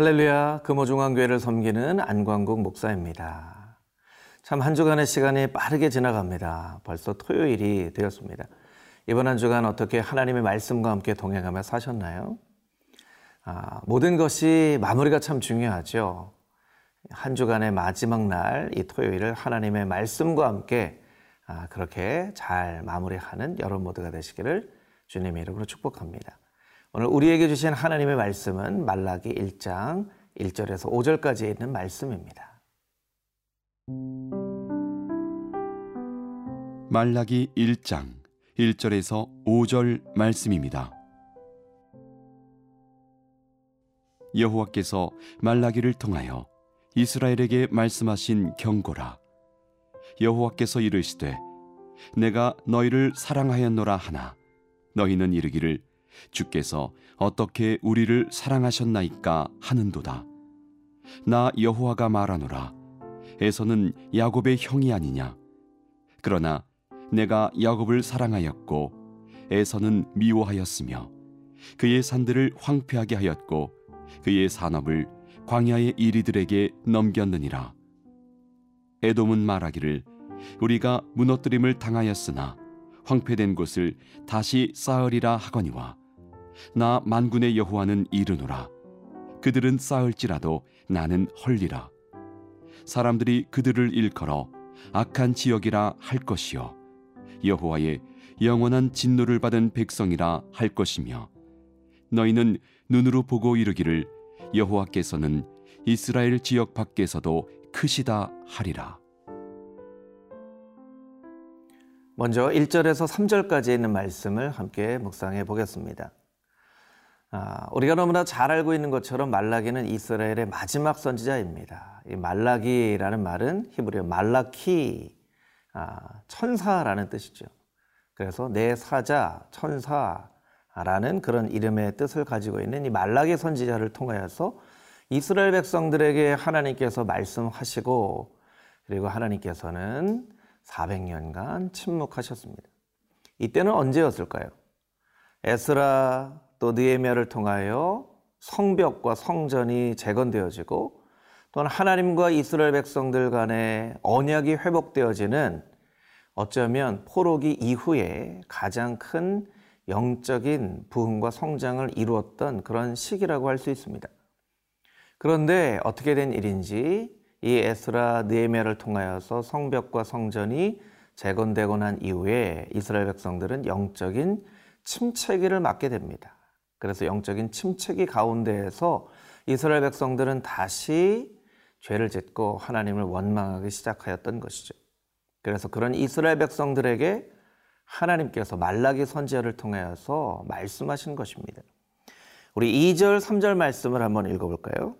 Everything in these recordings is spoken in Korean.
할렐루야 금호중앙교회를 섬기는 안광국 목사입니다. 참 한 주간의 시간이 빠르게 지나갑니다. 벌써 토요일이 되었습니다. 이번 한 주간 어떻게 하나님의 말씀과 함께 동행하며 사셨나요? 아, 모든 것이 마무리가 참 중요하죠. 한 주간의 마지막 날, 이 토요일을 하나님의 말씀과 함께 아, 그렇게 잘 마무리하는 여러분 모두가 되시기를 주님의 이름으로 축복합니다. 오늘 우리에게 주신 하나님의 말씀은 말라기 1장 1절에서 5절까지 있는 말씀입니다. 말라기 1장 1절에서 5절 말씀입니다. 여호와께서 말라기를 통하여 이스라엘에게 말씀하신 경고라 여호와께서 이르시되 내가 너희를 사랑하였노라 하나 너희는 이르기를 주께서 어떻게 우리를 사랑하셨나이까 하는도다. 나 여호와가 말하노라. 에서는 야곱의 형이 아니냐. 그러나 내가 야곱을 사랑하였고 에서는 미워하였으며 그의 산들을 황폐하게 하였고 그의 산업을 광야의 이리들에게 넘겼느니라. 에돔은 말하기를 우리가 무너뜨림을 당하였으나 황폐된 곳을 다시 쌓으리라 하거니와 나 만군의 여호와는 이르노라. 그들은 쌓을지라도 나는 헐리라. 사람들이 그들을 일컬어 악한 지역이라 할 것이요. 여호와의 영원한 진노를 받은 백성이라 할 것이며 너희는 눈으로 보고 이르기를 여호와께서는 이스라엘 지역 밖에서도 크시다 하리라. 먼저 1절에서 3절까지 있는 말씀을 함께 묵상해 보겠습니다. 아, 우리가 너무나 잘 알고 있는 것처럼 말라기는 이스라엘의 마지막 선지자입니다. 이 말라기라는 말은 히브리어 말라키, 아, 천사라는 뜻이죠. 그래서 내 사자, 천사라는 그런 이름의 뜻을 가지고 있는 이 말라기 선지자를 통하여서 이스라엘 백성들에게 하나님께서 말씀하시고 그리고 하나님께서는 400년간 침묵하셨습니다. 이때는 언제였을까요? 에스라 또 느헤미야를 통하여 성벽과 성전이 재건되어지고 또한 하나님과 이스라엘 백성들 간의 언약이 회복되어지는 어쩌면 포로기 이후에 가장 큰 영적인 부흥과 성장을 이루었던 그런 시기라고 할 수 있습니다. 그런데 어떻게 된 일인지 이 에스라 느헤미야를 통하여서 성벽과 성전이 재건되고 난 이후에 이스라엘 백성들은 영적인 침체기를 맞게 됩니다. 그래서 영적인 침체기 가운데에서 이스라엘 백성들은 다시 죄를 짓고 하나님을 원망하기 시작하였던 것이죠. 그래서 그런 이스라엘 백성들에게 하나님께서 말라기 선지자를 통하여서 말씀하신 것입니다. 우리 2절, 3절 말씀을 한번 읽어 볼까요?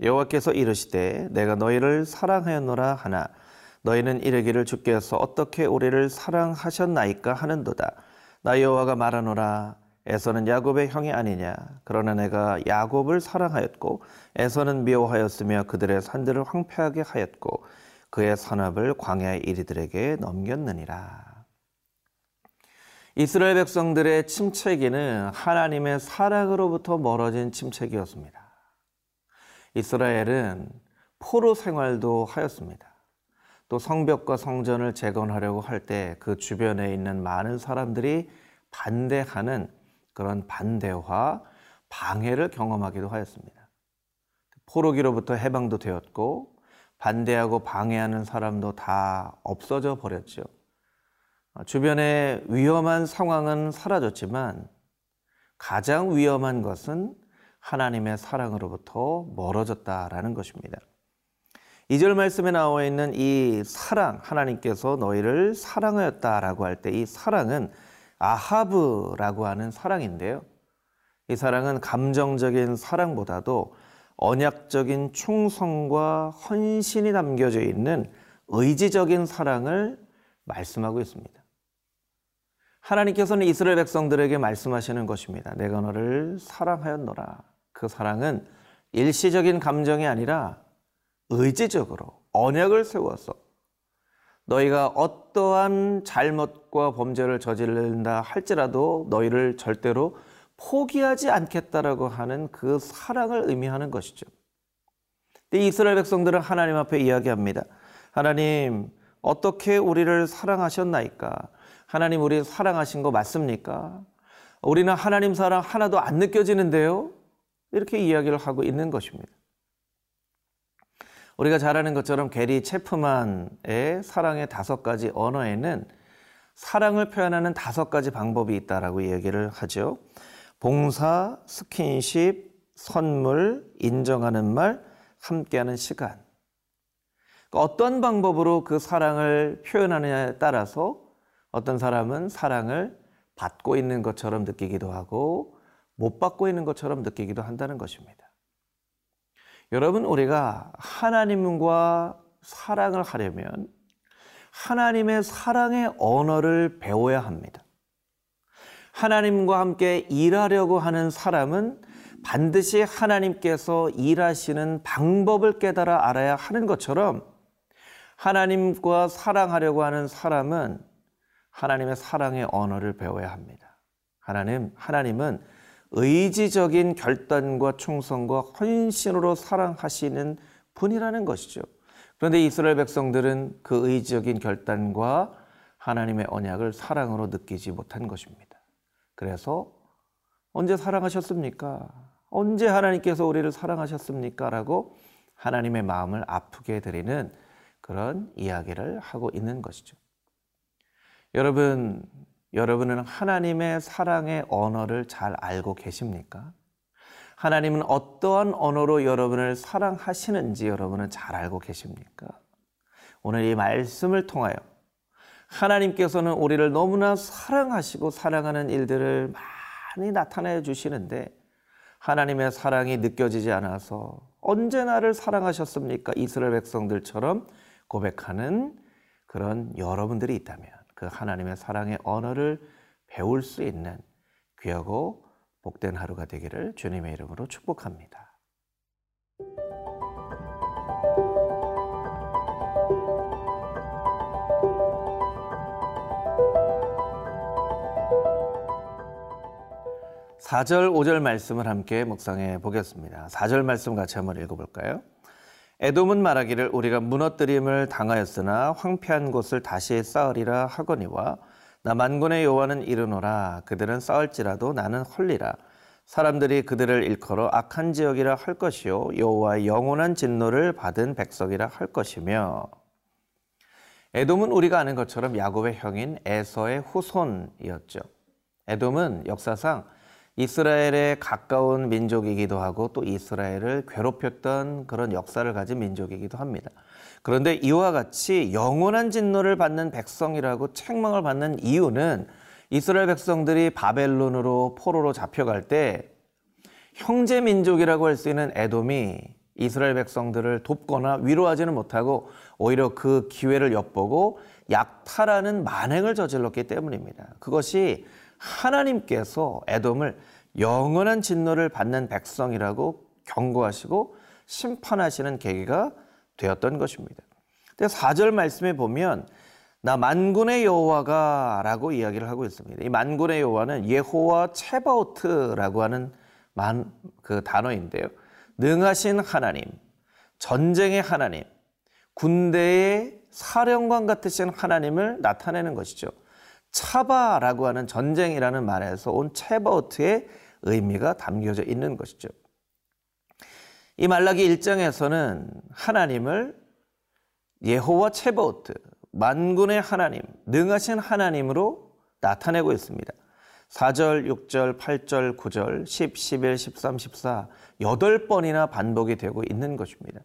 여호와께서 이르시되 내가 너희를 사랑하였노라 하나 너희는 이르기를 주께서 어떻게 우리를 사랑하셨나이까 하는도다. 나 여호와가 말하노라 에서는 야곱의 형이 아니냐. 그러나 내가 야곱을 사랑하였고 에서는 미워하였으며 그들의 산들을 황폐하게 하였고 그의 산업을 광야의 이리들에게 넘겼느니라. 이스라엘 백성들의 침체기는 하나님의 사랑으로부터 멀어진 침체기였습니다. 이스라엘은 포로 생활도 하였습니다. 또 성벽과 성전을 재건하려고 할 때 그 주변에 있는 많은 사람들이 반대하는 그런 반대와 방해를 경험하기도 하였습니다. 포로기로부터 해방도 되었고 반대하고 방해하는 사람도 다 없어져 버렸죠. 주변의 위험한 상황은 사라졌지만 가장 위험한 것은 하나님의 사랑으로부터 멀어졌다라는 것입니다. 2절 말씀에 나와 있는 이 사랑, 하나님께서 너희를 사랑하였다라고 할 때 이 사랑은 아하브라고 하는 사랑인데요. 이 사랑은 감정적인 사랑보다도 언약적인 충성과 헌신이 담겨져 있는 의지적인 사랑을 말씀하고 있습니다. 하나님께서는 이스라엘 백성들에게 말씀하시는 것입니다. 내가 너를 사랑하였노라. 그 사랑은 일시적인 감정이 아니라 의지적으로 언약을 세워서 너희가 어떠한 잘못과 범죄를 저지른다 할지라도 너희를 절대로 포기하지 않겠다라고 하는 그 사랑을 의미하는 것이죠. 이스라엘 백성들은 하나님 앞에 이야기합니다. 하나님, 어떻게 우리를 사랑하셨나이까? 하나님 우리 사랑하신 거 맞습니까? 우리는 하나님 사랑 하나도 안 느껴지는데요? 이렇게 이야기를 하고 있는 것입니다. 우리가 잘 아는 것처럼 게리 체프만의 사랑의 다섯 가지 언어에는 사랑을 표현하는 다섯 가지 방법이 있다라고 얘기를 하죠. 봉사, 스킨십, 선물, 인정하는 말, 함께하는 시간. 그러니까 어떤 방법으로 그 사랑을 표현하느냐에 따라서 어떤 사람은 사랑을 받고 있는 것처럼 느끼기도 하고 못 받고 있는 것처럼 느끼기도 한다는 것입니다. 여러분, 우리가 하나님과 사랑을 하려면 하나님의 사랑의 언어를 배워야 합니다. 하나님과 함께 일하려고 하는 사람은 반드시 하나님께서 일하시는 방법을 깨달아 알아야 하는 것처럼 하나님과 사랑하려고 하는 사람은 하나님의 사랑의 언어를 배워야 합니다. 하나님, 하나님은 의지적인 결단과 충성과 헌신으로 사랑하시는 분이라는 것이죠. 그런데 이스라엘 백성들은 그 의지적인 결단과 하나님의 언약을 사랑으로 느끼지 못한 것입니다. 그래서 언제 사랑하셨습니까? 언제 하나님께서 우리를 사랑하셨습니까? 라고 하나님의 마음을 아프게 드리는 그런 이야기를 하고 있는 것이죠. 여러분, 여러분은 하나님의 사랑의 언어를 잘 알고 계십니까? 하나님은 어떠한 언어로 여러분을 사랑하시는지 여러분은 잘 알고 계십니까? 오늘 이 말씀을 통하여 하나님께서는 우리를 너무나 사랑하시고 사랑하는 일들을 많이 나타내 주시는데 하나님의 사랑이 느껴지지 않아서 언제 나를 사랑하셨습니까? 이스라엘 백성들처럼 고백하는 그런 여러분들이 있다면 그 하나님의 사랑의 언어를 배울 수 있는 귀하고 복된 하루가 되기를 주님의 이름으로 축복합니다. 사절오절 말씀을 함께 묵상해 보겠습니다. 사절 말씀 같이 한번 읽어볼까요? 에돔은 말하기를 우리가 무너뜨림을 당하였으나 황폐한 곳을 다시 쌓으리라 하거니와 나 만군의 여호와는 이르노라 그들은 쌓을지라도 나는 헐리라 사람들이 그들을 일컬어 악한 지역이라 할 것이요 여호와의 영원한 진노를 받은 백성이라 할 것이며 에돔은 우리가 아는 것처럼 야곱의 형인 에서의 후손이었죠. 에돔은 역사상 이스라엘에 가까운 민족이기도 하고 또 이스라엘을 괴롭혔던 그런 역사를 가진 민족이기도 합니다. 그런데 이와 같이 영원한 진노를 받는 백성이라고 책망을 받는 이유는 이스라엘 백성들이 바벨론으로 포로로 잡혀갈 때 형제 민족이라고 할 수 있는 에돔이 이스라엘 백성들을 돕거나 위로하지는 못하고 오히려 그 기회를 엿보고 약탈하는 만행을 저질렀기 때문입니다. 그것이 하나님께서 에돔을 영원한 진노를 받는 백성이라고 경고하시고 심판하시는 계기가 되었던 것입니다. 근데 4절 말씀에 보면 나 만군의 여호와가라고 이야기를 하고 있습니다. 이 만군의 여호와는 예호와 체바오트라고 하는 만, 그 단어인데요. 능하신 하나님, 전쟁의 하나님, 군대의 사령관 같으신 하나님을 나타내는 것이죠. 차바라고 하는 전쟁이라는 말에서 온 체버트의 의미가 담겨져 있는 것이죠. 이 말라기 1장에서는 하나님을 예호와 체버트, 만군의 하나님, 능하신 하나님으로 나타내고 있습니다. 4절, 6절, 8절, 9절, 10, 11, 13, 14, 8번이나 반복이 되고 있는 것입니다.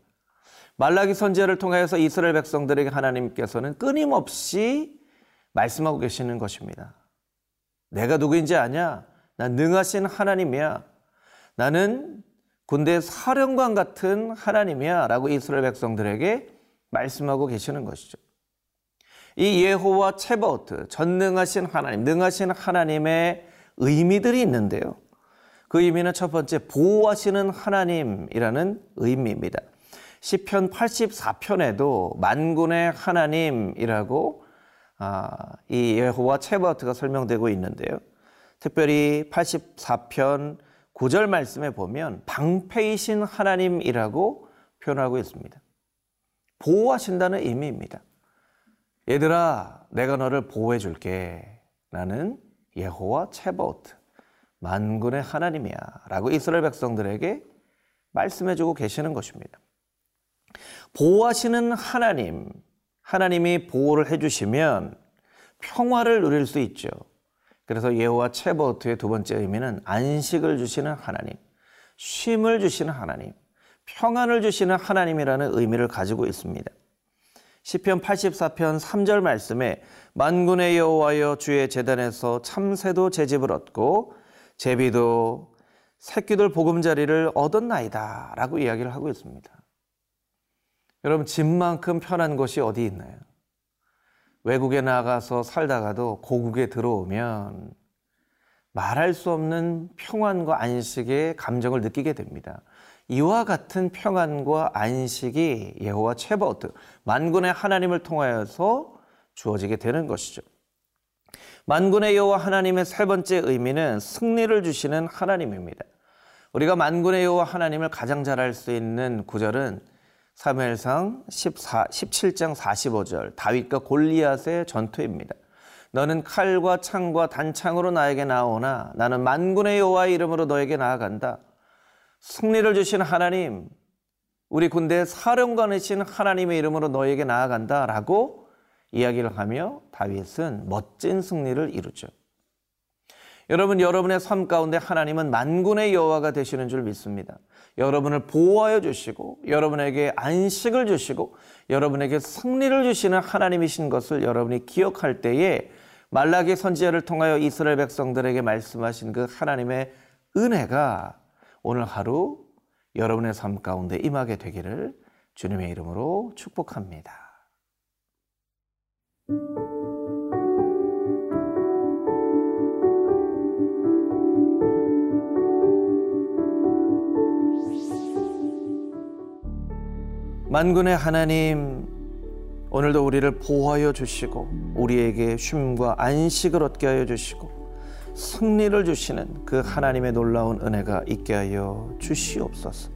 말라기 선지자를 통해서 이스라엘 백성들에게 하나님께서는 끊임없이 말씀하고 계시는 것입니다. 내가 누구인지 아냐? 난 능하신 하나님이야. 나는 군대 사령관 같은 하나님이야. 라고 이스라엘 백성들에게 말씀하고 계시는 것이죠. 이 예호와 체버트, 전능하신 하나님, 능하신 하나님의 의미들이 있는데요. 그 의미는 첫 번째, 보호하시는 하나님이라는 의미입니다. 시편 84편에도 만군의 하나님이라고 아, 이 예호와 체버트가 설명되고 있는데요. 특별히 84편 9절 말씀에 보면 방패이신 하나님이라고 표현하고 있습니다. 보호하신다는 의미입니다. 얘들아, 내가 너를 보호해 줄게. 나는 예호와 체바오트, 만군의 하나님이야. 라고 이스라엘 백성들에게 말씀해 주고 계시는 것입니다. 보호하시는 하나님, 하나님이 보호를 해 주시면 평화를 누릴 수 있죠. 그래서 예호와 체버트의 두 번째 의미는 안식을 주시는 하나님, 쉼을 주시는 하나님, 평안을 주시는 하나님이라는 의미를 가지고 있습니다. 시편 84편 3절 말씀에 만군의 여호와여 주의 재단에서 참새도 제 집을 얻고 제비도 새끼들 보금자리를 얻었나이다 라고 이야기를 하고 있습니다. 여러분 집만큼 편한 곳이 어디 있나요? 외국에 나가서 살다가도 고국에 들어오면 말할 수 없는 평안과 안식의 감정을 느끼게 됩니다. 이와 같은 평안과 안식이 예호와 체버트 만군의 하나님을 통하여서 주어지게 되는 것이죠. 만군의 여호와 하나님의 세 번째 의미는 승리를 주시는 하나님입니다. 우리가 만군의 여호와 하나님을 가장 잘 알 수 있는 구절은 사무엘상 14, 17장 45절 다윗과 골리앗의 전투입니다. 너는 칼과 창과 단창으로 나에게 나오나 나는 만군의 여호와의 이름으로 너에게 나아간다. 승리를 주신 하나님, 우리 군대 사령관이신 하나님의 이름으로 너에게 나아간다라고 이야기를 하며 다윗은 멋진 승리를 이루죠. 여러분, 여러분의 삶 가운데 하나님은 만군의 여호와가 되시는 줄 믿습니다. 여러분을 보호하여 주시고, 여러분에게 안식을 주시고, 여러분에게 승리를 주시는 하나님이신 것을 여러분이 기억할 때에 말라기 선지자를 통하여 이스라엘 백성들에게 말씀하신 그 하나님의 은혜가 오늘 하루 여러분의 삶 가운데 임하게 되기를 주님의 이름으로 축복합니다. 만군의 하나님, 오늘도 우리를 보호하여 주시고, 우리에게 쉼과 안식을 얻게 하여 주시고, 승리를 주시는 그 하나님의 놀라운 은혜가 있게 하여 주시옵소서.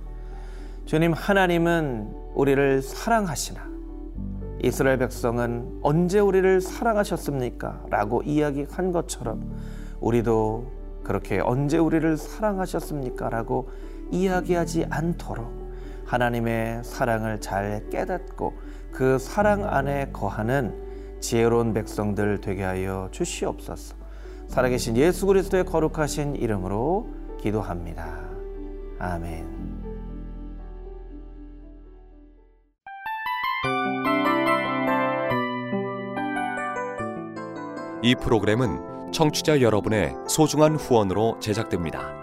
주님, 하나님은 우리를 사랑하시나? 이스라엘 백성은 언제 우리를 사랑하셨습니까? 라고 이야기한 것처럼 우리도 그렇게 언제 우리를 사랑하셨습니까? 라고 이야기하지 않도록 하나님의 사랑을 잘 깨닫고 그 사랑 안에 거하는 지혜로운 백성들 되게 하여 주시옵소서. 살아계신 예수 그리스도의 거룩하신 이름으로 기도합니다. 아멘. 이 프로그램은 청취자 여러분의 소중한 후원으로 제작됩니다.